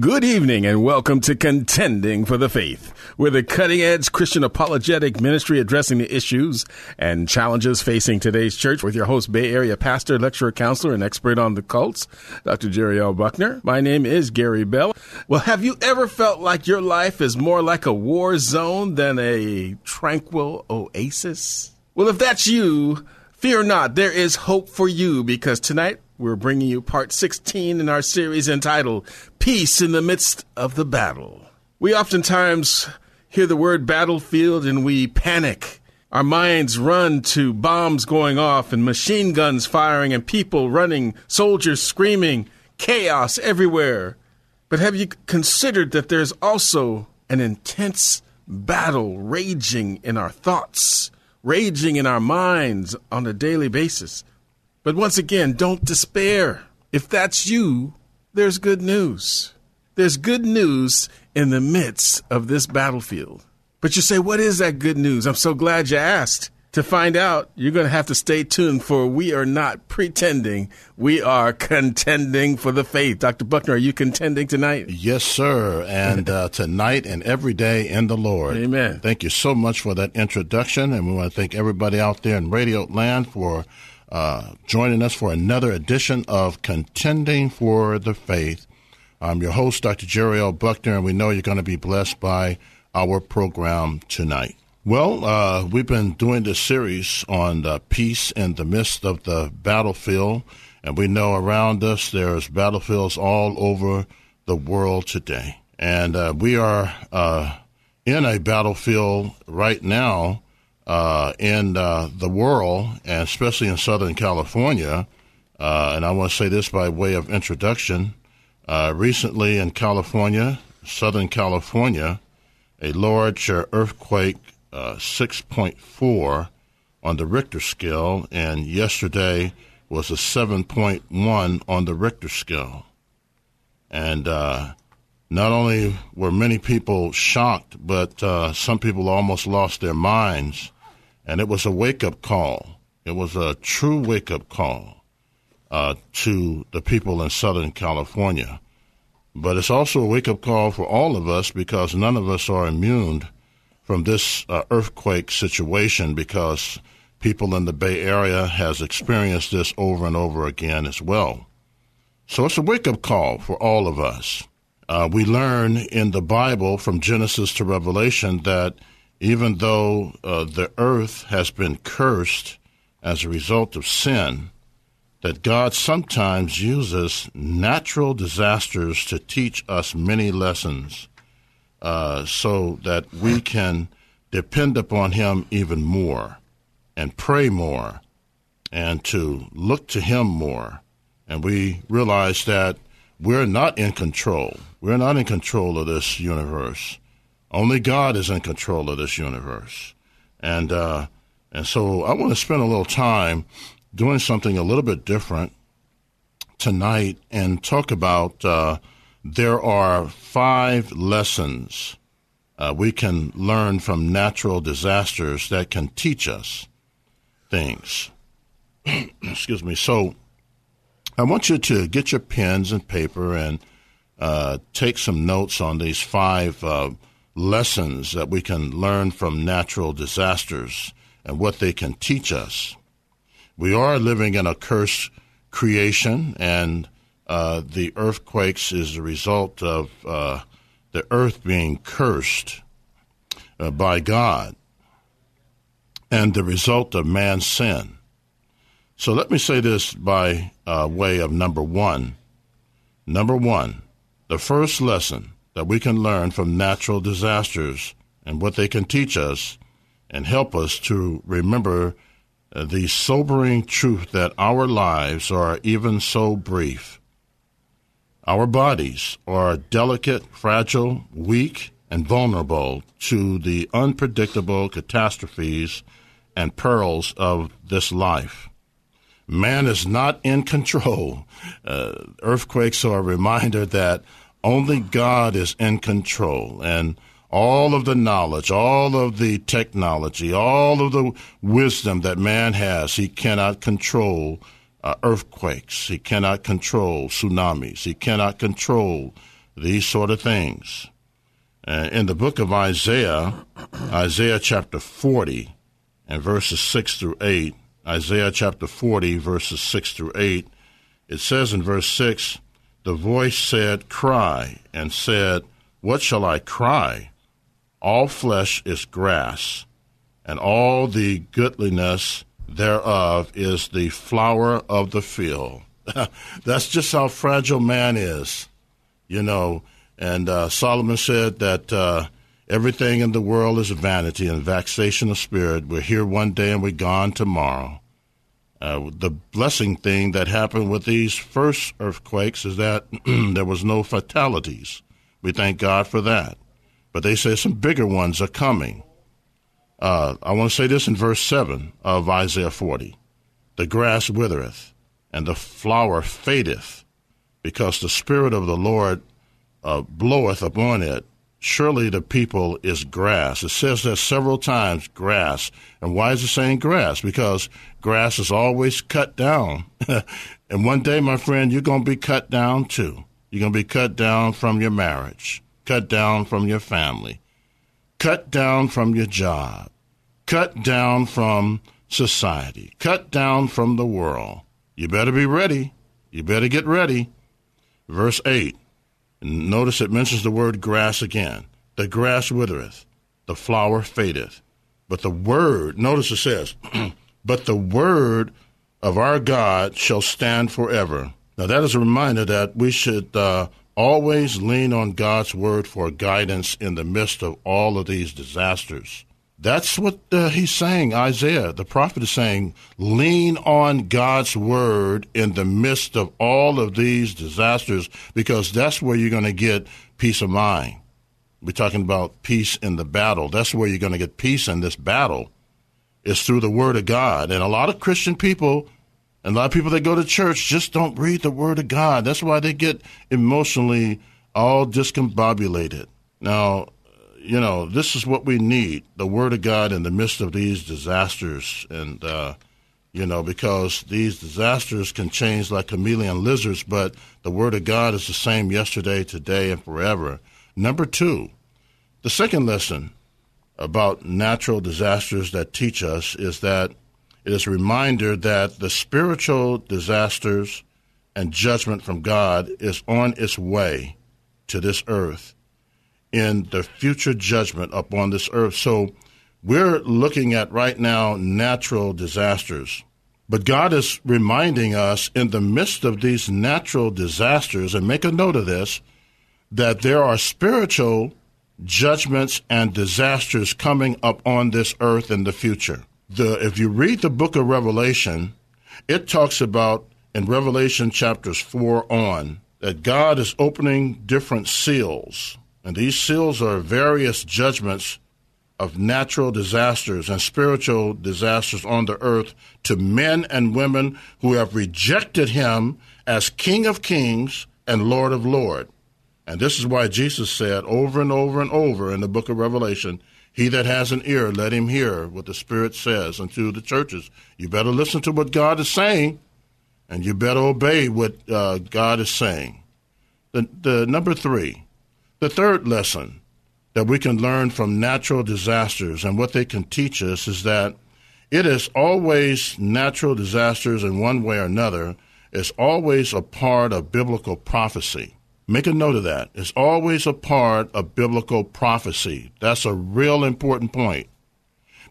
Good evening and welcome to Contending for the Faith. We're the cutting edge Christian apologetic ministry addressing the issues and challenges facing today's church with your host, Bay Area pastor, lecturer, counselor, and expert on the cults, Dr. Jerry L. Buckner. My name is Gary Bell. Well, have you ever felt like your life is more like a war zone than a tranquil oasis? Well, if that's you, fear not. There is hope for you because tonight we're bringing you part 16 in our series entitled Peace in the Midst of the Battle. We oftentimes hear the word battlefield and we panic. Our minds run to bombs going off and machine guns firing and people running, soldiers screaming, chaos everywhere. But have you considered that there's also an intense battle raging in our thoughts, raging in our minds on a daily basis? But once again, don't despair. If that's you, there's good news. There's good news in the midst of this battlefield. But you say, what is that good news? I'm so glad you asked. To find out, you're going to have to stay tuned for we are not pretending. We are contending for the faith. Dr. Buckner, are you contending tonight? Yes, sir. And uh, tonight and every day in the Lord. Amen. Thank you so much for that introduction. And we want to thank everybody out there in radio land for uh, joining us for another edition of Contending for the Faith. I'm your host, Dr. Jerry L. Buckner, and we know you're going to be blessed by our program tonight. Well, uh, we've been doing this series on peace in the midst of the battlefield, and we know around us there's battlefields all over the world today. And uh, we are uh, in a battlefield right now uh, in uh, the world, and especially in Southern California. and I want to say this by way of introduction. recently in California, Southern California, a large earthquake uh, 6.4 on the Richter scale, and yesterday was a 7.1 on the Richter scale. And uh, not only were many people shocked, but uh, some people almost lost their minds. And it was a wake up call. It was a true wake up call uh, to the people in Southern California. But it's also a wake up call for all of us because none of us are immune from this uh, earthquake situation because people in the Bay Area has experienced this over and over again as well. So it's a wake up call for all of us. Uh, we learn in the Bible from Genesis to Revelation that even though uh, the earth has been cursed as a result of sin, that God sometimes uses natural disasters to teach us many lessons uh, so that we can depend upon Him even more and pray more and to look to Him more. And we realize that we're not in control. We're not in control of this universe. Only God is in control of this universe. And, uh, and so I want to spend a little time doing something a little bit different tonight and talk about uh, there are five lessons uh, we can learn from natural disasters that can teach us things. Excuse me. So I want you to get your pens and paper and uh, take some notes on these five uh, lessons that we can learn from natural disasters and what they can teach us. We are living in a cursed creation, and uh, the earthquakes is the result of uh, the earth being cursed uh, by God and the result of man's sin. So let me say this by uh, way of number one. Number one, the first lesson that we can learn from natural disasters and what they can teach us and help us to remember uh, the sobering truth that our lives are even so brief Our bodies are delicate, fragile, weak, and vulnerable to the unpredictable catastrophes and perils of this life. Man is not in control. Uh, earthquakes are a reminder that only God is in control. And all of the knowledge, all of the technology, all of the wisdom that man has, he cannot control uh, earthquakes. He cannot control tsunamis. He cannot control these sort of things. Uh, in the book of Isaiah, Isaiah chapter 40 and verses 6 through 8, Isaiah chapter 40, verses 6 through 8, it says in verse 6, The voice said, Cry, and said, What shall I cry? All flesh is grass, and all the goodliness thereof is the flower of the field. That's just how fragile man is, you know. And uh, Solomon said that uh, everything in the world is vanity and vexation of spirit. We're here one day and we're gone tomorrow. Uh, the blessing thing that happened with these first earthquakes is that there was no fatalities. We thank God for that. But they say some bigger ones are coming. Uh, I want to say this in verse 7 of Isaiah 40 The grass withereth, and the flower fadeth, because the Spirit of the Lord uh, bloweth upon it. Surely the people is grass. It says that several times, grass. And why is it saying grass? Because grass is always cut down. and one day, my friend, you're going to be cut down too. You're going to be cut down from your marriage cut down from your family, cut down from your job, cut down from society, cut down from the world. You better be ready. You better get ready. Verse 8. Notice it mentions the word grass again. The grass withereth, the flower fadeth. But the word, notice it says, but the word of our God shall stand forever. Now, that is a reminder that we should uh, Always lean on God's word for guidance in the midst of all of these disasters. That's what uh, he's saying, Isaiah. The prophet is saying, lean on God's word in the midst of all of these disasters because that's where you're going to get peace of mind. We're talking about peace in the battle. That's where you're going to get peace in this battle. It's through the word of God. And a lot of Christian people and a lot of people that go to church just don't read the Word of God. That's why they get emotionally all discombobulated. Now, you know, this is what we need the Word of God in the midst of these disasters. And, uh, you know, because these disasters can change like chameleon lizards, but the Word of God is the same yesterday, today, and forever. Number two, the second lesson about natural disasters that teach us is that it is a reminder that the spiritual disasters and judgment from God is on its way to this earth in the future judgment upon this earth. So we're looking at right now natural disasters. But God is reminding us in the midst of these natural disasters, and make a note of this, that there are spiritual judgments and disasters coming up on this earth in the future the if you read the book of Revelation, it talks about in Revelation chapters 4 on that God is opening different seals. And these seals are various judgments of natural disasters and spiritual disasters on the earth to men and women who have rejected him as King of Kings and Lord of Lords. And this is why Jesus said over and over and over in the book of Revelation, he that has an ear, let him hear what the Spirit says unto the churches. You better listen to what God is saying, and you better obey what uh, God is saying. The, the number three, the third lesson that we can learn from natural disasters and what they can teach us is that it is always natural disasters in one way or another is always a part of biblical prophecy. Make a note of that. It's always a part of biblical prophecy. That's a real important point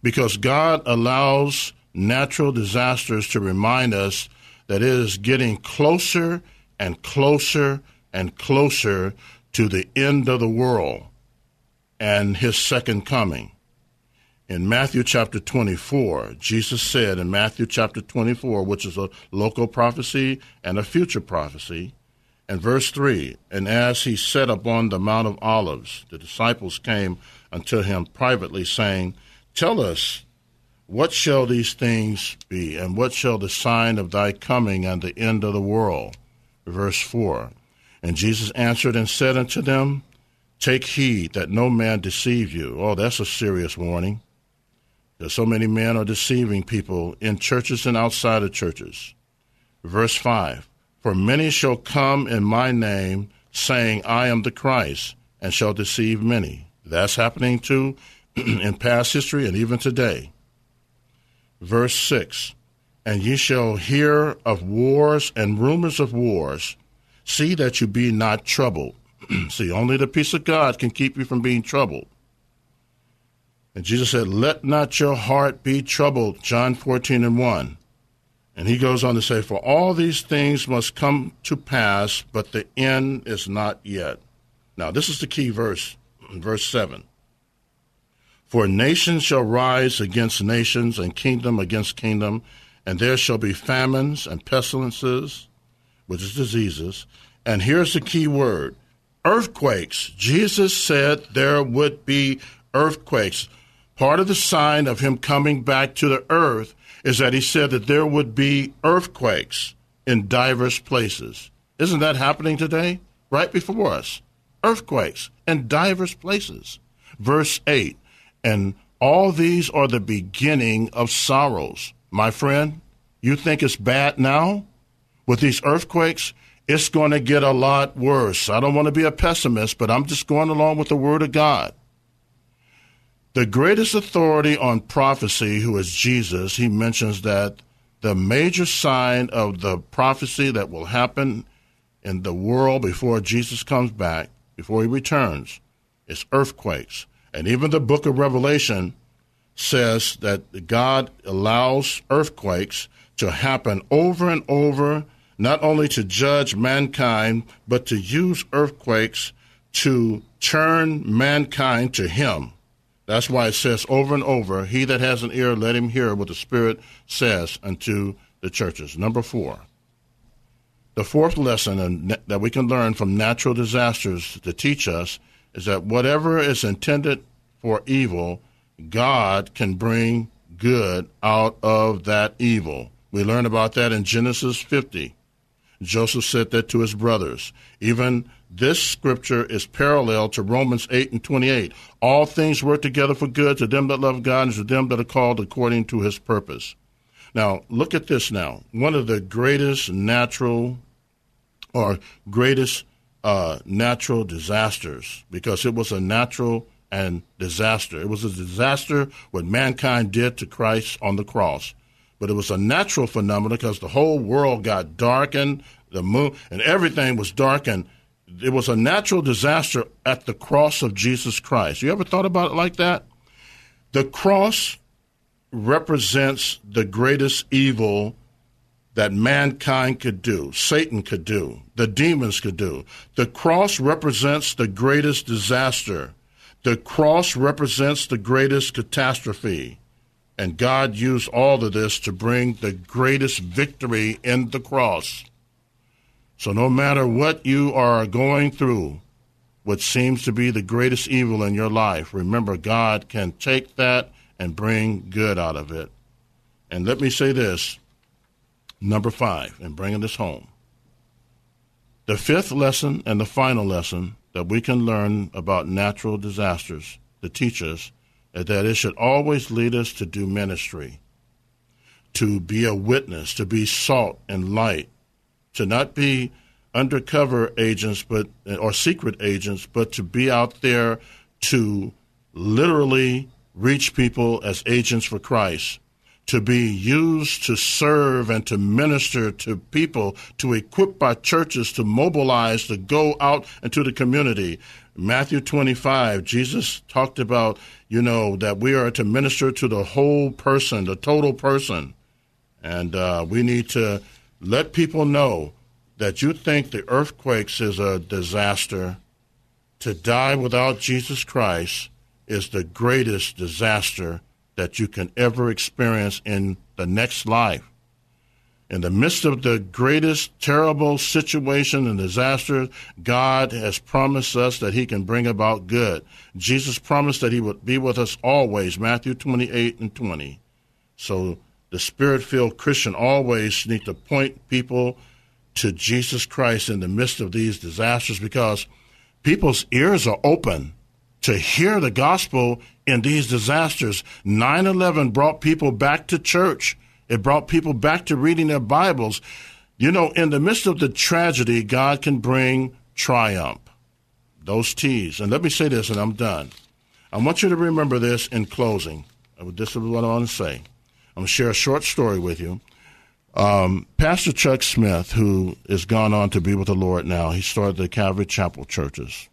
because God allows natural disasters to remind us that it is getting closer and closer and closer to the end of the world and his second coming. In Matthew chapter 24, Jesus said in Matthew chapter 24, which is a local prophecy and a future prophecy, And verse 3 And as he sat upon the Mount of Olives, the disciples came unto him privately, saying, Tell us, what shall these things be, and what shall the sign of thy coming and the end of the world? Verse 4 And Jesus answered and said unto them, Take heed that no man deceive you. Oh, that's a serious warning. There's so many men are deceiving people in churches and outside of churches. Verse 5 For many shall come in my name, saying, I am the Christ, and shall deceive many. That's happening too in past history and even today. Verse 6 And ye shall hear of wars and rumors of wars. See that you be not troubled. See, only the peace of God can keep you from being troubled. And Jesus said, Let not your heart be troubled, John 14 and 1. And he goes on to say, For all these things must come to pass, but the end is not yet. Now, this is the key verse, verse 7. For nations shall rise against nations, and kingdom against kingdom, and there shall be famines and pestilences, which is diseases. And here's the key word earthquakes. Jesus said there would be earthquakes. Part of the sign of him coming back to the earth is that he said that there would be earthquakes in diverse places. Isn't that happening today? Right before us. Earthquakes in diverse places. Verse 8 And all these are the beginning of sorrows. My friend, you think it's bad now? With these earthquakes, it's going to get a lot worse. I don't want to be a pessimist, but I'm just going along with the Word of God. The greatest authority on prophecy, who is Jesus, he mentions that the major sign of the prophecy that will happen in the world before Jesus comes back, before he returns, is earthquakes. And even the book of Revelation says that God allows earthquakes to happen over and over, not only to judge mankind, but to use earthquakes to turn mankind to him. That's why it says over and over, He that has an ear, let him hear what the Spirit says unto the churches. Number four. The fourth lesson that we can learn from natural disasters to teach us is that whatever is intended for evil, God can bring good out of that evil. We learn about that in Genesis 50. Joseph said that to his brothers. Even this scripture is parallel to Romans 8 and 28. All things work together for good to them that love God and to them that are called according to his purpose. Now, look at this now. One of the greatest natural or greatest uh, natural disasters, because it was a natural and disaster. It was a disaster what mankind did to Christ on the cross. But it was a natural phenomenon because the whole world got darkened, the moon, and everything was darkened it was a natural disaster at the cross of Jesus Christ. You ever thought about it like that? The cross represents the greatest evil that mankind could do, Satan could do, the demons could do. The cross represents the greatest disaster. The cross represents the greatest catastrophe. And God used all of this to bring the greatest victory in the cross. So no matter what you are going through, what seems to be the greatest evil in your life, remember God can take that and bring good out of it. And let me say this number five, and bringing this home. The fifth lesson and the final lesson that we can learn about natural disasters to teach us that it should always lead us to do ministry, to be a witness, to be salt and light, to not be undercover agents but or secret agents but to be out there to literally reach people as agents for Christ to be used to serve and to minister to people to equip our churches to mobilize to go out into the community Matthew 25 Jesus talked about you know that we are to minister to the whole person the total person and uh, we need to let people know that you think the earthquakes is a disaster, to die without Jesus Christ is the greatest disaster that you can ever experience in the next life. In the midst of the greatest terrible situation and disaster, God has promised us that He can bring about good. Jesus promised that He would be with us always, Matthew 28 and 20. So the spirit filled Christian always need to point people to Jesus Christ in the midst of these disasters because people's ears are open to hear the gospel in these disasters. 9 11 brought people back to church. It brought people back to reading their Bibles. You know, in the midst of the tragedy, God can bring triumph. Those T's. And let me say this, and I'm done. I want you to remember this in closing. This is what I want to say. I'm going to share a short story with you. Um, Pastor Chuck Smith, who is gone on to be with the Lord now, he started the Calvary Chapel churches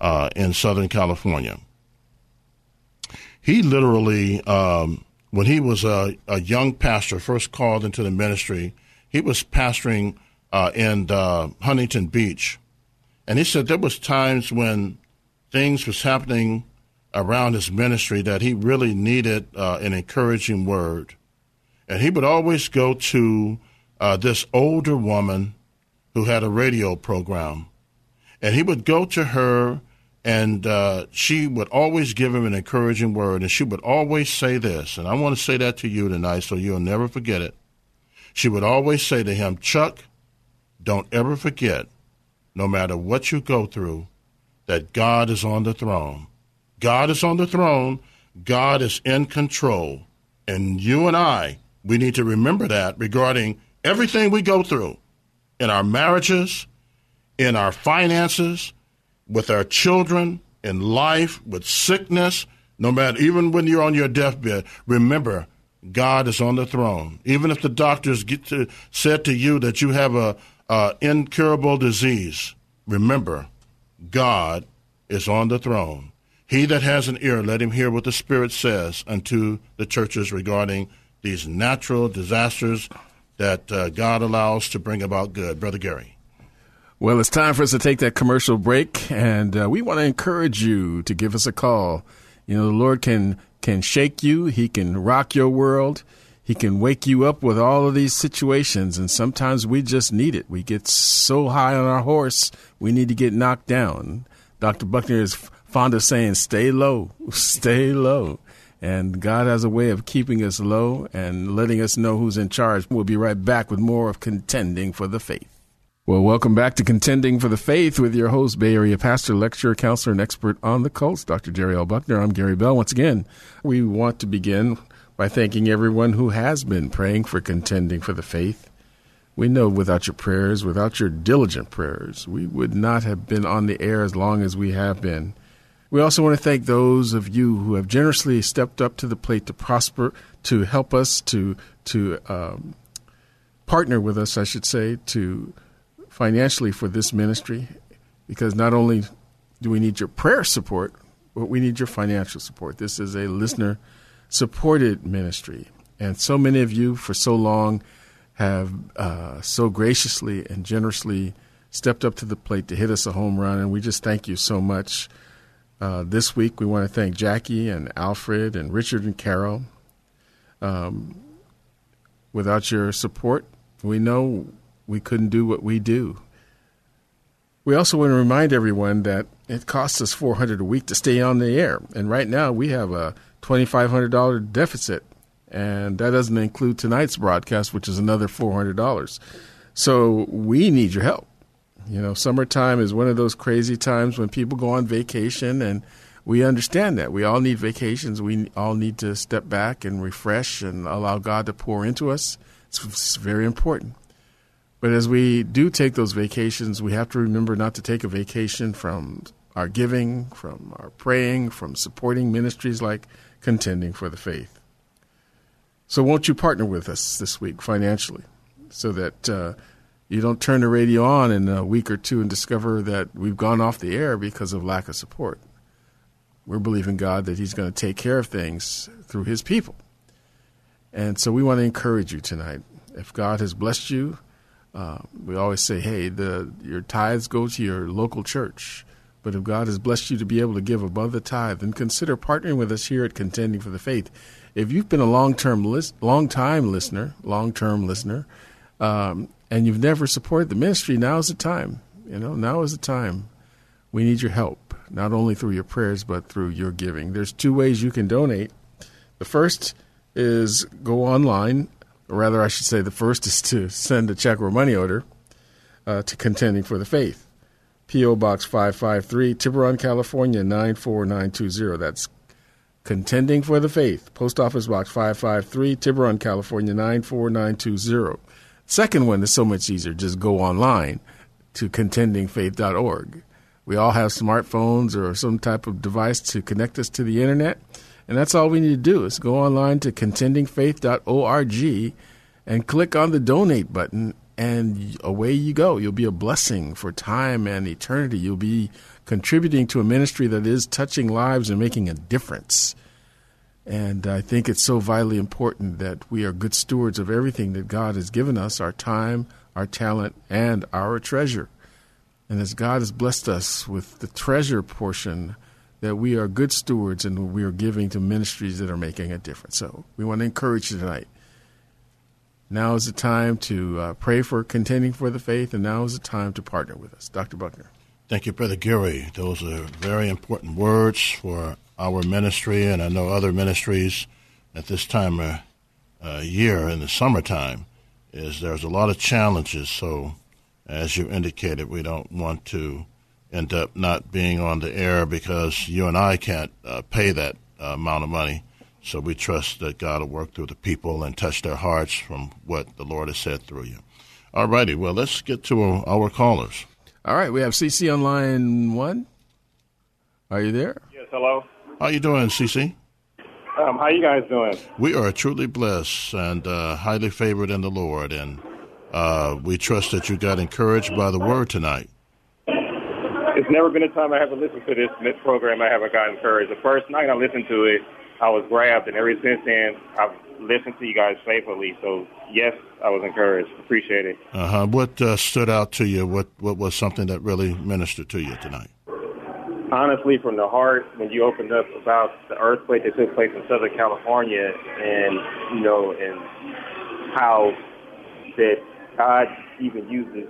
uh, in Southern California. He literally um, when he was a, a young pastor, first called into the ministry, he was pastoring uh, in uh, Huntington Beach, and he said there was times when things was happening around his ministry that he really needed uh, an encouraging word, and he would always go to uh, this older woman who had a radio program, and he would go to her and uh, she would always give him an encouraging word, and she would always say this, and I want to say that to you tonight so you'll never forget it. She would always say to him, Chuck, don't ever forget, no matter what you go through, that God is on the throne. God is on the throne, God is in control. And you and I, we need to remember that regarding everything we go through in our marriages, in our finances, with our children, in life, with sickness, no matter, even when you're on your deathbed, remember, God is on the throne. Even if the doctors get to, said to you that you have a, a incurable disease, remember, God is on the throne. He that has an ear, let him hear what the Spirit says unto the churches regarding these natural disasters that uh, God allows to bring about good. Brother Gary. Well, it's time for us to take that commercial break, and uh, we want to encourage you to give us a call. You know, the Lord can can shake you. He can rock your world. He can wake you up with all of these situations, and sometimes we just need it. We get so high on our horse, we need to get knocked down. Dr. Buckner is fond of saying, "Stay low, stay low." And God has a way of keeping us low and letting us know who's in charge. We'll be right back with more of contending for the faith. Well, welcome back to Contending for the Faith with your host, Bay Area pastor, lecturer, counselor, and expert on the cults, Dr. Jerry L. Buckner. I'm Gary Bell. Once again, we want to begin by thanking everyone who has been praying for contending for the faith. We know without your prayers, without your diligent prayers, we would not have been on the air as long as we have been. We also want to thank those of you who have generously stepped up to the plate to prosper, to help us, to to um, partner with us, I should say, to financially for this ministry because not only do we need your prayer support, but we need your financial support. This is a listener supported ministry. And so many of you for so long have uh, so graciously and generously stepped up to the plate to hit us a home run. And we just thank you so much. Uh, this week, we want to thank Jackie and Alfred and Richard and Carol. Um, without your support, we know we couldn't do what we do. We also want to remind everyone that it costs us 400 a week to stay on the air, and right now we have a $2,500 deficit, and that doesn't include tonight's broadcast, which is another $400. So we need your help. You know, summertime is one of those crazy times when people go on vacation, and we understand that. We all need vacations. We all need to step back and refresh and allow God to pour into us. It's, it's very important. But as we do take those vacations, we have to remember not to take a vacation from our giving, from our praying, from supporting ministries like Contending for the Faith. So, won't you partner with us this week financially so that uh, you don't turn the radio on in a week or two and discover that we've gone off the air because of lack of support? We're believing God that He's going to take care of things through His people. And so, we want to encourage you tonight. If God has blessed you, uh, we always say, hey, the your tithes go to your local church. But if God has blessed you to be able to give above the tithe, then consider partnering with us here at Contending for the Faith. If you've been a long term list, long time listener, long term listener, um, and you've never supported the ministry, now is the time. You know, now is the time. We need your help, not only through your prayers, but through your giving. There's two ways you can donate. The first is go online, or rather, I should say, the first is to send a check or money order uh, to Contending for the Faith. P.O. Box 553, Tiburon, California 94920. That's Contending for the Faith. Post Office Box 553, Tiburon, California 94920. Second one is so much easier. Just go online to contendingfaith.org. We all have smartphones or some type of device to connect us to the internet. And that's all we need to do is go online to contendingfaith.org and click on the donate button and away you go. You'll be a blessing for time and eternity. You'll be contributing to a ministry that is touching lives and making a difference. And I think it's so vitally important that we are good stewards of everything that God has given us our time, our talent, and our treasure. And as God has blessed us with the treasure portion, that we are good stewards and we are giving to ministries that are making a difference. So we want to encourage you tonight. Now is the time to uh, pray for contending for the faith, and now is the time to partner with us. Dr. Buckner. Thank you, Brother Gary. Those are very important words for our ministry, and I know other ministries at this time of uh, year in the summertime is there's a lot of challenges. So, as you indicated, we don't want to end up not being on the air because you and I can't uh, pay that uh, amount of money. So we trust that God will work through the people and touch their hearts from what the Lord has said through you. All righty. Well, let's get to our callers. All right. We have CC on line one. Are you there? Yes. Hello. How you doing, CC? Um, how you guys doing? We are truly blessed and uh, highly favored in the Lord, and uh, we trust that you got encouraged by the word tonight. Never been a time I haven't listened to this program I haven't got encouraged. The first night I listened to it, I was grabbed, and ever since then, I've listened to you guys faithfully. So yes, I was encouraged. Appreciate it. Uh-huh. What uh, stood out to you? What what was something that really ministered to you tonight? Honestly, from the heart, when you opened up about the earthquake that took place in Southern California, and you know, and how that God even uses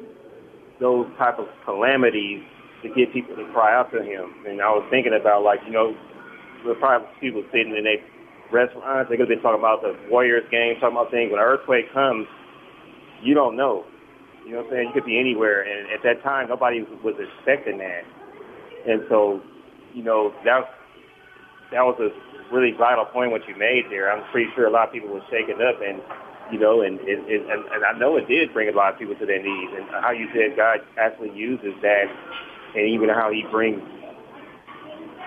those type of calamities to get people to cry out to Him. And I was thinking about like you know the probably people sitting in their restaurants. They could have been talking about the Warriors game, talking about things. When an earthquake comes, you don't know. You know what I'm saying? You could be anywhere, and at that time, nobody was expecting that. And so, you know, that that was a really vital point what you made there. I'm pretty sure a lot of people were shaken up, and you know, and it, it, and, and I know it did bring a lot of people to their knees. And how you said God actually uses that, and even how He brings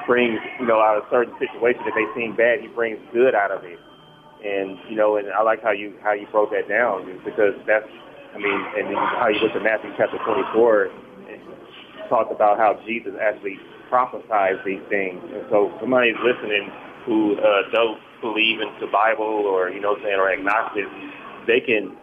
brings, you know, out of certain situations if they seem bad, he brings good out of it. And you know, and I like how you how you broke that down because that's, I mean, and how you look at Matthew chapter 24, talked about how Jesus actually prophesied these things. And so somebody's listening who uh, don't believe in the Bible or you know, saying or agnostic, they can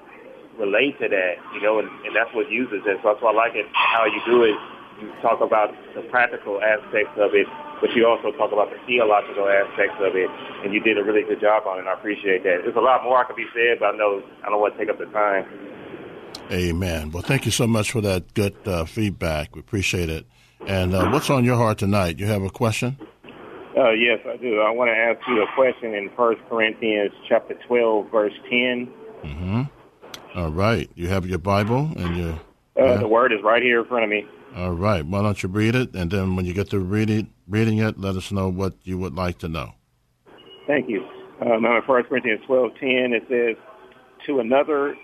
relate to that, you know, and, and that's what uses it. So that's why I like it how you do it. You talk about the practical aspects of it but you also talk about the theological aspects of it, and you did a really good job on it, and I appreciate that. There's a lot more I could be said, but I know I don't want to take up the time. Amen. Well, thank you so much for that good uh, feedback. We appreciate it. And uh, what's on your heart tonight? You have a question? Uh, yes, I do. I want to ask you a question in First Corinthians chapter 12, verse 10. Mm-hmm. All right. You have your Bible and your... Uh, The word is right here in front of me. All right. Why don't you read it, and then when you get to reading reading it, let us know what you would like to know. Thank you. Um, in 1 Corinthians 12:10, it says, "To another,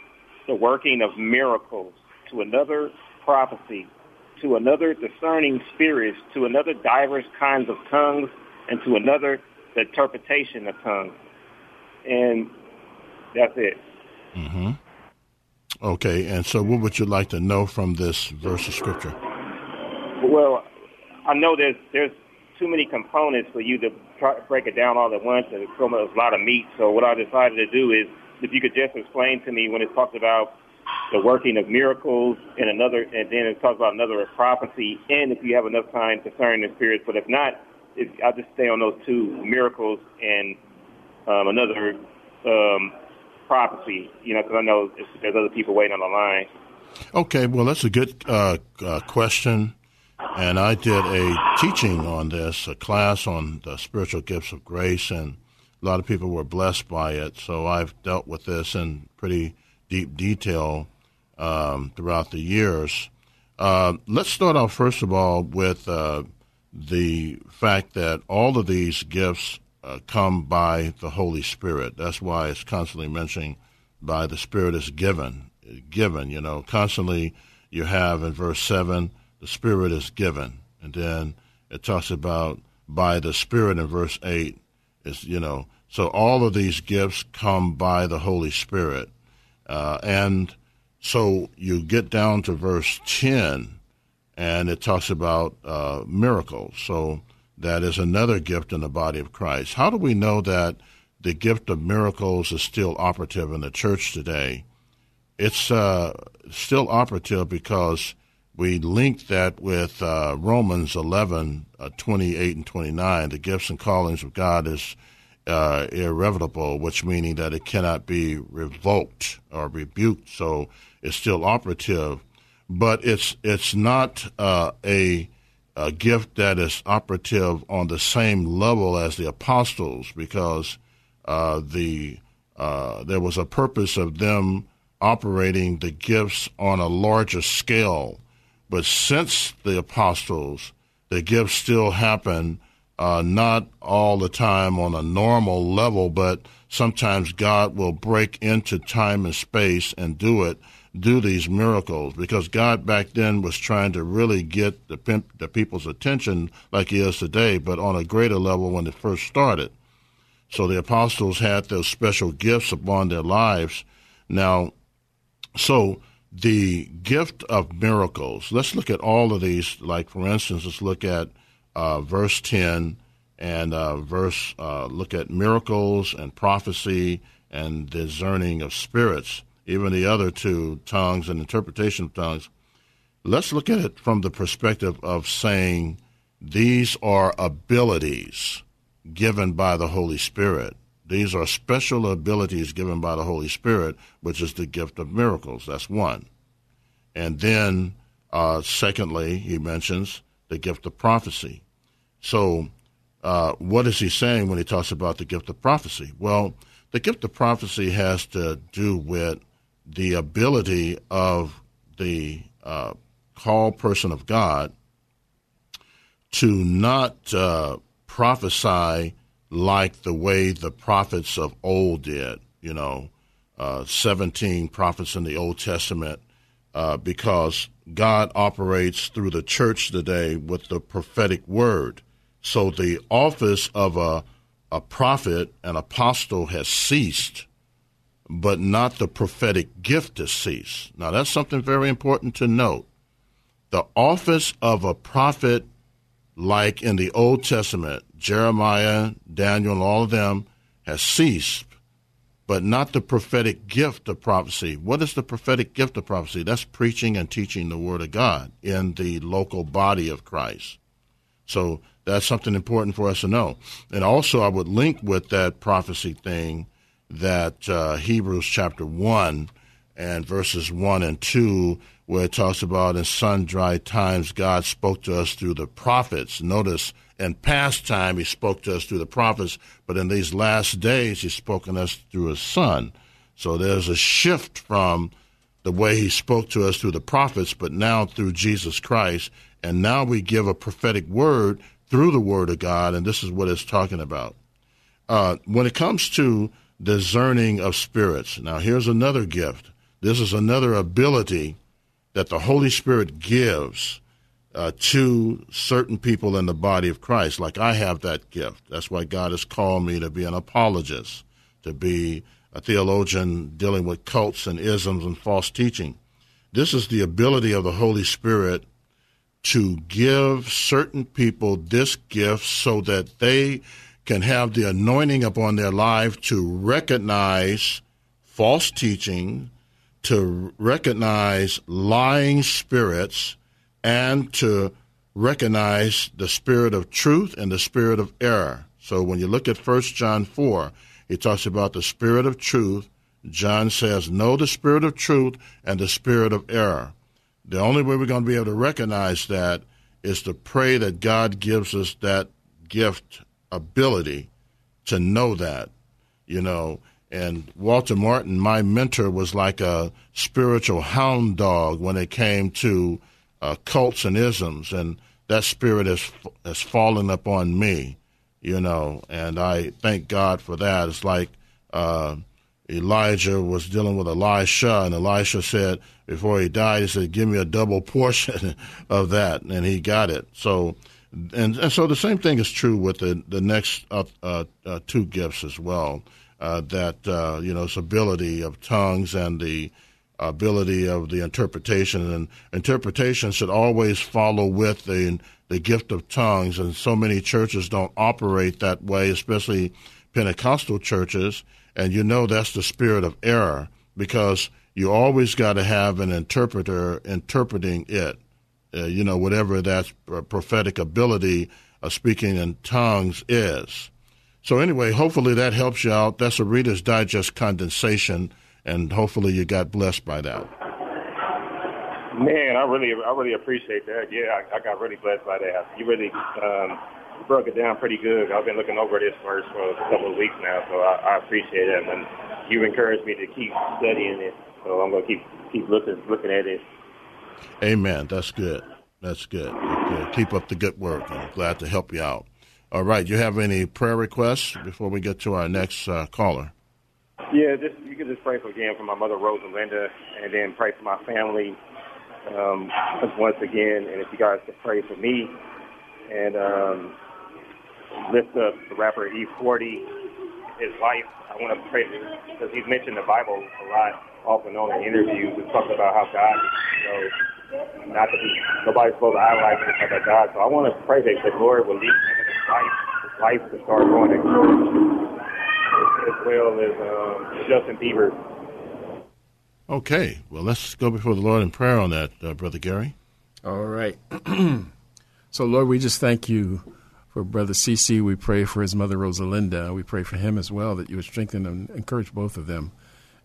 the working of miracles; to another, prophecy; to another, discerning spirits; to another, diverse kinds of tongues; and to another, the interpretation of tongues." And that's it. Mm-hmm. Okay, and so what would you like to know from this verse of scripture? Well, I know there's there's too many components for you to try to break it down all at once, and it's a lot of meat. So what I decided to do is, if you could just explain to me when it talks about the working of miracles and another, and then it talks about another prophecy, and if you have enough time, discerning the spirits. But if not, if, I'll just stay on those two miracles and um, another um, prophecy? You know, because I know there's other people waiting on the line. Okay, well, that's a good uh, uh, question. And I did a teaching on this, a class on the spiritual gifts of grace, and a lot of people were blessed by it. So I've dealt with this in pretty deep detail um, throughout the years. Uh, let's start off, first of all, with uh, the fact that all of these gifts uh, come by the Holy Spirit. That's why it's constantly mentioning by the Spirit is given. Given, you know, constantly you have in verse 7, the Spirit is given. And then it talks about by the Spirit in verse 8. Is, you know, so all of these gifts come by the Holy Spirit. Uh, and so you get down to verse 10, and it talks about uh, miracles. So that is another gift in the body of Christ. How do we know that the gift of miracles is still operative in the church today? It's uh, still operative because we link that with uh, Romans 11, uh, 28 and 29. The gifts and callings of God is uh, irrevocable, which meaning that it cannot be revoked or rebuked. So it's still operative, but it's it's not uh, a, a, gift that is operative on the same level as the apostles, because uh, the uh, there was a purpose of them operating the gifts on a larger scale. But since the apostles, the gifts still happen uh, not all the time on a normal level, but sometimes God will break into time and space and do it, do these miracles, because God back then was trying to really get the, the people's attention like He is today, but on a greater level when it first started. So the apostles had those special gifts upon their lives. Now, so the gift of miracles, let's look at all of these. Like, for instance, let's look at uh, verse 10 and uh, verse, uh, look at miracles and prophecy and discerning of spirits, even the other two, tongues and interpretation of tongues. Let's look at it from the perspective of saying these are abilities given by the Holy Spirit. These are special abilities given by the Holy Spirit, which is the gift of miracles. That's one. And then, uh, secondly, he mentions the gift of prophecy. So, uh, what is he saying when he talks about the gift of prophecy? Well, the gift of prophecy has to do with the ability of the uh, called person of God to not uh, prophesy like the way the prophets of old did. You know, uh, 17 prophets in the Old Testament, uh, because God operates through the church today with the prophetic word. So the office of a, a prophet, an apostle, has ceased, but not the prophetic gift has ceased. Now, that's something very important to note. The office of a prophet, like in the Old Testament, Jeremiah, Daniel, and all of them, has ceased, but not the prophetic gift of prophecy. What is the prophetic gift of prophecy? That's preaching and teaching the Word of God in the local body of Christ. So that's something important for us to know. And also, I would link with that prophecy thing that uh, Hebrews chapter 1 and verses 1 and 2, where it talks about in sundry times God spoke to us through the prophets. Notice in past time he spoke to us through the prophets, but in these last days he's spoken to us through his son. So there's a shift from the way he spoke to us through the prophets, but now through Jesus Christ. And now we give a prophetic word through the Word of God, and this is what it's talking about. Uh, when it comes to discerning of spirits, now here's another gift. This is another ability that the Holy Spirit gives uh, to certain people in the body of Christ. Like I have that gift. That's why God has called me to be an apologist, to be a theologian dealing with cults and isms and false teaching. This is the ability of the Holy Spirit to give certain people this gift so that they can have the anointing upon their life to recognize false teaching, to recognize lying spirits, and to recognize the spirit of truth and the spirit of error. So when you look at 1 John 4, it talks about the spirit of truth John says, Know the spirit of truth and the spirit of error. The only way we're going to be able to recognize that is to pray that God gives us that gift ability to know that, you know. And Walter Martin, my mentor, was like a spiritual hound dog when it came to uh, cults and isms, and that spirit has has fallen upon me, you know. And I thank God for that. It's like uh, Elijah was dealing with Elisha, and Elisha said before he died, he said, "Give me a double portion of that," and he got it. So, and, and so the same thing is true with the the next uh, uh, uh two gifts as well. Uh, that uh, you know, its ability of tongues and the ability of the interpretation, and interpretation should always follow with the the gift of tongues. And so many churches don't operate that way, especially Pentecostal churches and you know that's the spirit of error because you always got to have an interpreter interpreting it. Uh, you know, whatever that prophetic ability of speaking in tongues is. So, anyway, hopefully that helps you out. That's a Reader's Digest condensation, and hopefully you got blessed by that. Man, I really, I really appreciate that. Yeah, I, I got really blessed by that. You really, um, broke it down pretty good. I've been looking over this verse for a couple of weeks now, so I, I appreciate it. And you've encouraged me to keep studying it, so I'm going to keep keep looking looking at it. Amen. That's good. That's good. good. Keep up the good work. I'm glad to help you out. All right. You have any prayer requests before we get to our next uh, caller? Yeah, just you can just pray for again for my mother Rosalinda, and then pray for my family um, once again. And if you guys could pray for me, and um, lift up the rapper E40, his life. I want to pray because he's mentioned the Bible a lot, often on in interviews, and talking about how God, you know, not to be nobody's supposed to idolize him like God. So I want to pray that the Lord will lead life, life to start going as well as um, Justin Bieber. Okay, well, let's go before the Lord in prayer on that, uh, Brother Gary. All right. so, Lord, we just thank you for Brother CC. We pray for his mother, Rosalinda. We pray for him as well, that you would strengthen and encourage both of them.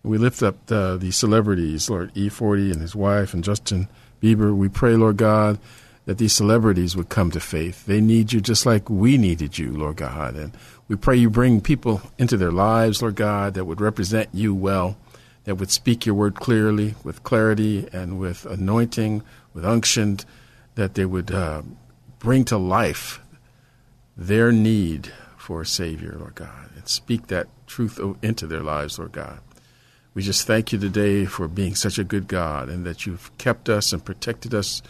And we lift up uh, the celebrities, Lord E40 and his wife, and Justin Bieber. We pray, Lord God, that these celebrities would come to faith. They need you just like we needed you, Lord God. And we pray you bring people into their lives, Lord God, that would represent you well, that would speak your word clearly, with clarity, and with anointing, with unction, that they would uh, bring to life their need for a Savior, Lord God, and speak that truth into their lives, Lord God. We just thank you today for being such a good God and that you've kept us and protected us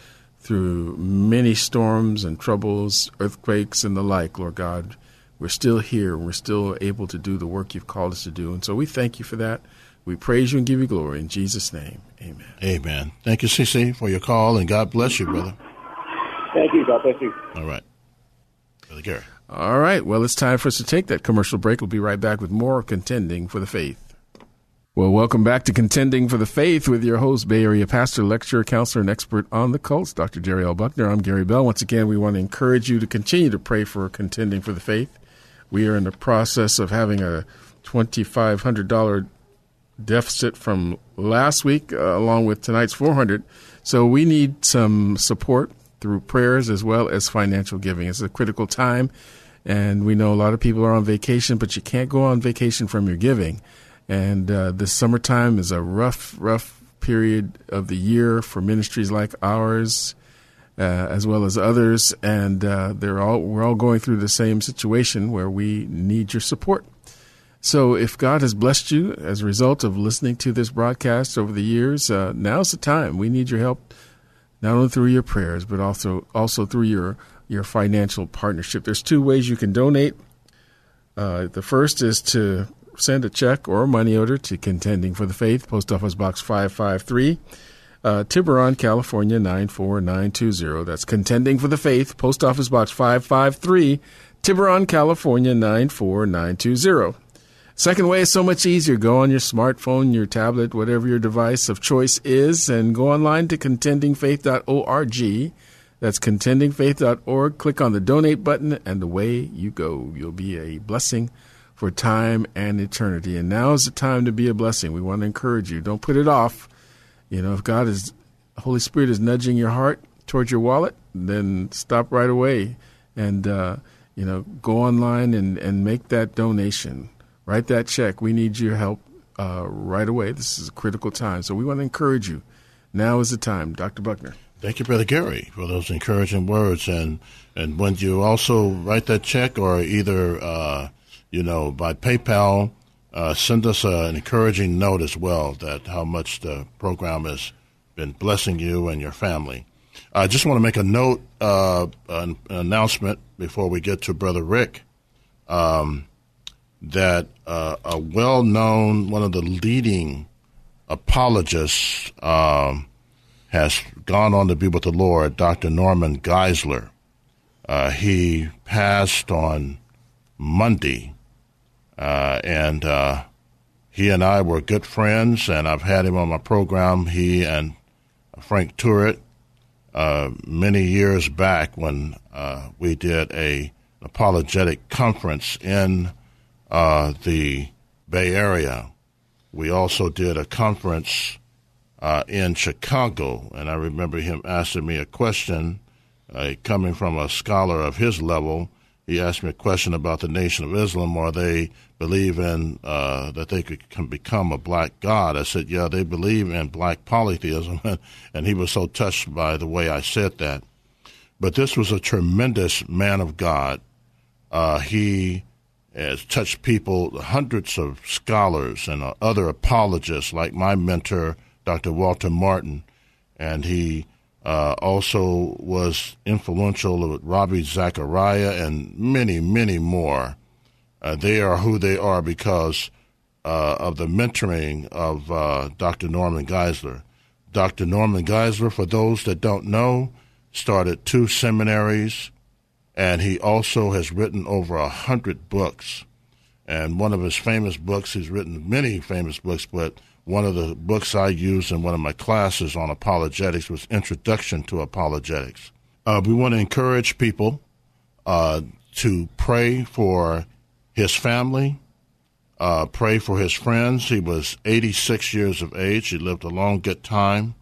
through many storms and troubles, earthquakes, and the like, Lord God. We're still here. We're still able to do the work you've called us to do. And so we thank you for that. We praise you and give you glory. In Jesus' name, amen. Amen. Thank you, CC, for your call, and God bless you, brother. Thank you. God bless you. All right. Gary. All right. Well, it's time for us to take that commercial break. We'll be right back with more Contending for the Faith. Well, welcome back to Contending for the Faith with your host, Bay Area pastor, lecturer, counselor, and expert on the cults, Dr. Jerry L. Buckner. I'm Gary Bell. Once again, we want to encourage you to continue to pray for Contending for the Faith. We are in the process of having a $2,500 deficit from last week, uh, along with tonight's 400 So we need some support through prayers as well as financial giving. It's a critical time, and we know a lot of people are on vacation, but you can't go on vacation from your giving. And uh, this summertime is a rough, rough period of the year for ministries like ours, uh, as well as others, and uh, they're all we're all going through the same situation where we need your support. So, if God has blessed you as a result of listening to this broadcast over the years, uh, now's the time. We need your help not only through your prayers, but also also through your your financial partnership. There's two ways you can donate. Uh, the first is to send a check or a money order to Contending for the Faith, Post Office Box 553, uh, Tiburon, California 94920. That's Contending for the Faith, Post Office Box 553, Tiburon, California 94920. Second way is so much easier. Go on your smartphone, your tablet, whatever your device of choice is, and go online to contendingfaith.org. That's contendingfaith.org. Click on the donate button, and away you go. You'll be a blessing for time and eternity. And now is the time to be a blessing. We want to encourage you. Don't put it off. You know, if God is, Holy Spirit is nudging your heart towards your wallet, then stop right away and, uh, you know, go online and, and make that donation. Write that check. We need your help uh, right away. This is a critical time. So we want to encourage you. Now is the time. Dr. Buckner. Thank you, Brother Gary, for those encouraging words. And and when you also write that check, or either uh, you know by PayPal, uh, send us uh, an encouraging note as well that how much the program has been blessing you and your family. I just want to make a note, uh, an, an, announcement before we get to Brother Rick, um, that uh, a well-known, one of the leading apologists. Um, has gone on to be with the Lord, Dr. Norman Geisler. Uh, he passed on Monday, uh, and uh, he and I were good friends, and I've had him on my program. He and Frank Turek uh, many years back when uh, we did a apologetic conference in uh, the Bay Area. We also did a conference uh, in Chicago, and I remember him asking me a question, coming from a scholar of his level. He asked me a question about the Nation of Islam, or they believe in uh, that they could can become a black god. I said, yeah, they believe in black polytheism, and he was so touched by the way I said that. But this was a tremendous man of God. Uh, he has touched people, hundreds of scholars and uh, other apologists, like my mentor Dr. Walter Martin, and he uh, also was influential with Ravi Zacharias and many, many more. Uh, they are who they are because uh, of the mentoring of uh, Dr. Norman Geisler. Dr. Norman Geisler, for those that don't know, started two seminaries, and he also has written over a hundred books. And one of his famous books, he's written many famous books, but one of the books I used in one of my classes on apologetics was Introduction to Apologetics. Uh, we want to encourage people uh, to pray for his family, uh, pray for his friends. He was 86 years of age. He lived a long, good time.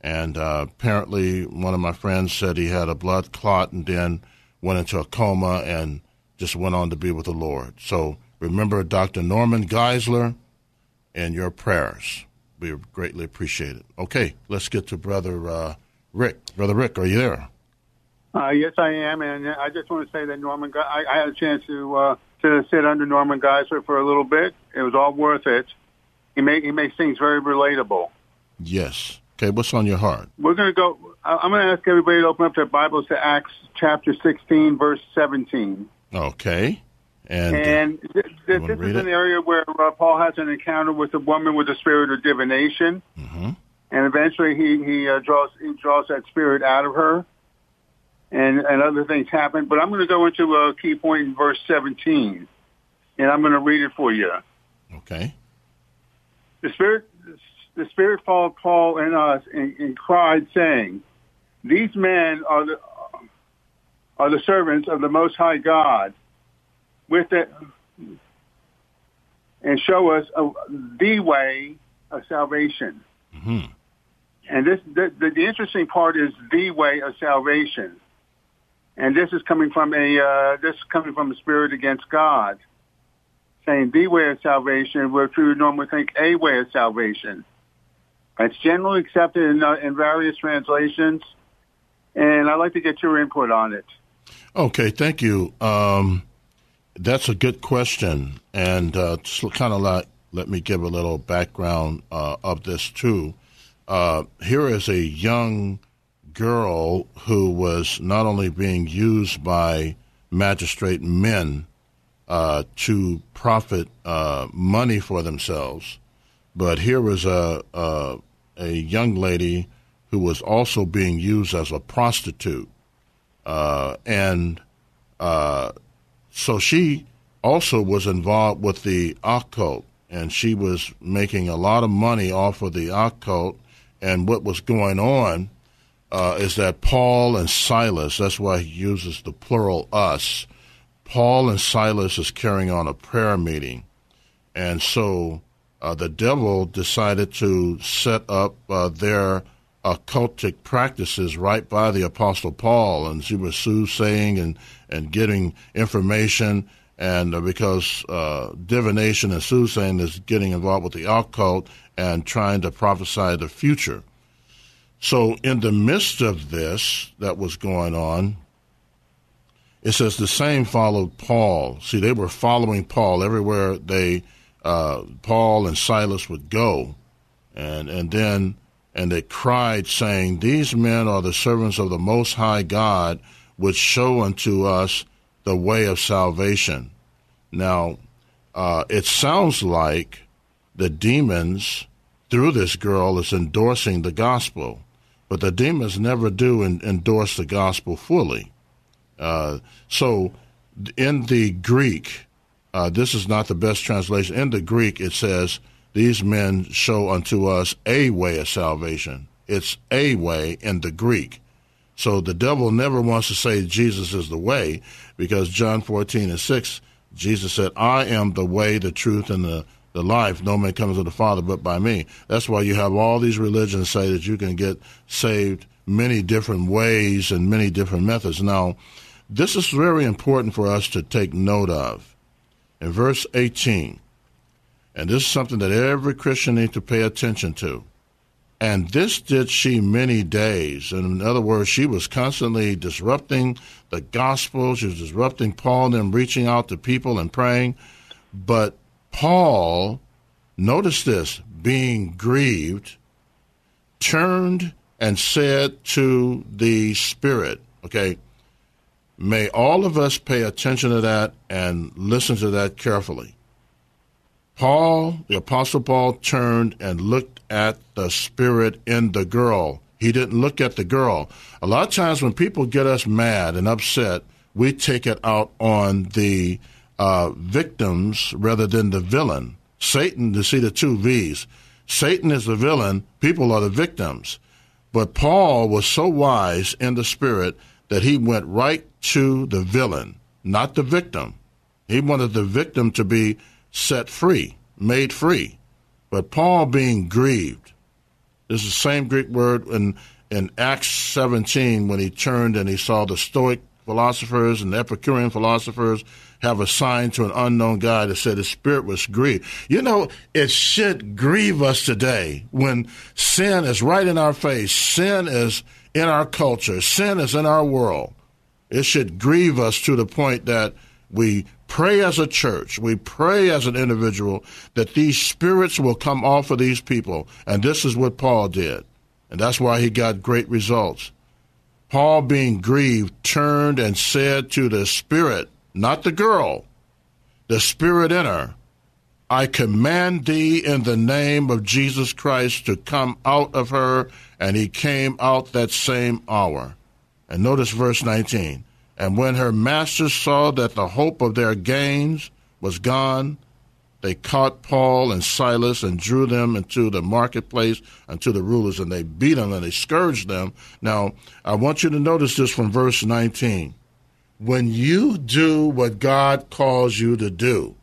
And uh, apparently, one of my friends said he had a blood clot and then went into a coma and just went on to be with the Lord. So remember Dr. Norman Geisler and your prayers. We greatly appreciate it. Okay, let's get to Brother uh, Rick. Brother Rick, are you there? Uh, yes, I am, and I just want to say that Norman. I, I had a chance to uh, to sit under Norman Geisler for a little bit. It was all worth it. He make he makes things very relatable. Yes. Okay, what's on your heart? We're going to go. I'm going to ask everybody to open up their Bibles to Acts chapter 16, verse 17. Okay. And, and uh, this is an area where uh, Paul has an encounter with a woman with a spirit of divination, mm-hmm. and eventually he he uh, draws he draws that spirit out of her, and and other things happen. But I'm going to go into a key point in verse 17, and I'm going to read it for you. Okay. The spirit the spirit followed Paul and us and, and cried, saying, "These men are the are the servants of the Most High God." With it and show us a, the way of salvation. Mm-hmm. And this, the, the, the, interesting part is the way of salvation. And this is coming from a, uh, this is coming from a spirit against God, saying the way of salvation, which we would normally think a way of salvation. It's generally accepted in, uh, in various translations, and I'd like to get your input on it. Okay, thank you. Um, that's a good question, and uh, kind of like let me give a little background uh, of this too. Uh, here is a young girl who was not only being used by magistrate men uh, to profit uh, money for themselves, but here was a, a, a young lady who was also being used as a prostitute, uh, and so she also was involved with the occult, and she was making a lot of money off of the occult. And what was going on uh, is that Paul and Silas, that's why he uses the plural us, Paul and Silas is carrying on a prayer meeting, and so uh, the devil decided to set up uh, their occultic practices right by the Apostle Paul, and she was soothsaying and, and getting information. And uh, because uh, divination and soothsaying is getting involved with the occult and trying to prophesy the future. So, in the midst of this that was going on, it says the same followed Paul. See, they were following Paul everywhere they uh, Paul and Silas would go, and and then and they cried, saying, These men are the servants of the Most High God, which show unto us the way of salvation. Now, uh, it sounds like the demons, through this girl, is endorsing the gospel, but the demons never do in, endorse the gospel fully. Uh, so, in the Greek, uh, this is not the best translation. In the Greek, it says, these men show unto us a way of salvation. It's a way in the Greek. So the devil never wants to say Jesus is the way because John 14 and 6, Jesus said, I am the way, the truth, and the, the life. No man comes to the Father but by me. That's why you have all these religions say that you can get saved many different ways and many different methods. Now, this is very important for us to take note of. In verse 18, and this is something that every Christian needs to pay attention to. And this did she many days. And in other words, she was constantly disrupting the gospel. She was disrupting Paul and them reaching out to people and praying. But Paul, notice this, being grieved, turned and said to the Spirit, okay, may all of us pay attention to that and listen to that carefully. Paul, the Apostle Paul, turned and looked at the spirit in the girl. He didn't look at the girl. A lot of times when people get us mad and upset, we take it out on the uh, victims rather than the villain. Satan, to see the two V's. Satan is the villain, people are the victims. But Paul was so wise in the spirit that he went right to the villain, not the victim. He wanted the victim to be set free, made free. But Paul being grieved, this is the same Greek word in, in Acts 17 when he turned and he saw the Stoic philosophers and Epicurean philosophers have a sign to an unknown God that said his spirit was grieved. You know, it should grieve us today when sin is right in our face, sin is in our culture, sin is in our world. It should grieve us to the point that we pray as a church, we pray as an individual that these spirits will come off of these people. And this is what Paul did. And that's why he got great results. Paul, being grieved, turned and said to the spirit, not the girl, the spirit in her, I command thee in the name of Jesus Christ to come out of her. And he came out that same hour. And notice verse 19. And when her masters saw that the hope of their gains was gone, they caught Paul and Silas and drew them into the marketplace unto the rulers, and they beat them and they scourged them. Now, I want you to notice this from verse 19. When you do what God calls you to do,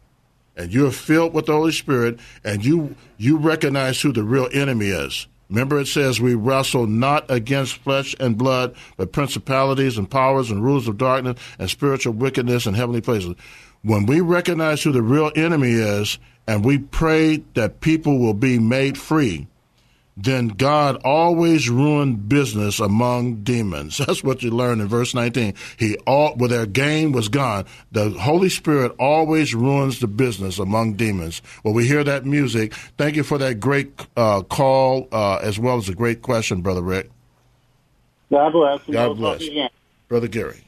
and you're filled with the Holy Spirit, and you you recognize who the real enemy is, Remember, it says we wrestle not against flesh and blood, but principalities and powers and rulers of darkness and spiritual wickedness in heavenly places. When we recognize who the real enemy is and we pray that people will be made free, then God always ruined business among demons. That's what you learn in verse 19. He all, where their gain was gone, the Holy Spirit always ruins the business among demons. Well, we hear that music. Thank you for that great uh, call, uh, as well as a great question, Brother Rick. God bless. God bless. Brother Gary.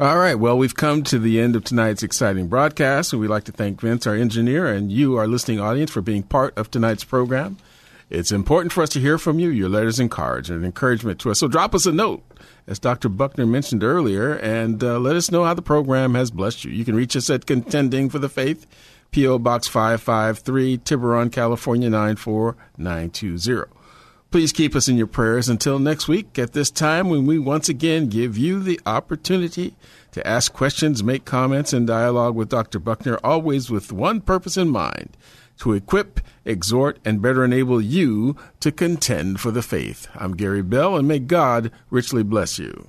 All right. Well, we've come to the end of tonight's exciting broadcast, and we'd like to thank Vince, our engineer, and you, our listening audience, for being part of tonight's program. It's important for us to hear from you. Your letters and cards and encouragement to us. So drop us a note, as Dr. Buckner mentioned earlier, and uh, let us know how the program has blessed you. You can reach us at Contending for the Faith, P.O. Box 553, Tiburon, California 94920. Please keep us in your prayers until next week at this time when we once again give you the opportunity to ask questions, make comments, and dialogue with Dr. Buckner, always with one purpose in mind to equip, exhort, and better enable you to contend for the faith. I'm Gary Bell, and may God richly bless you.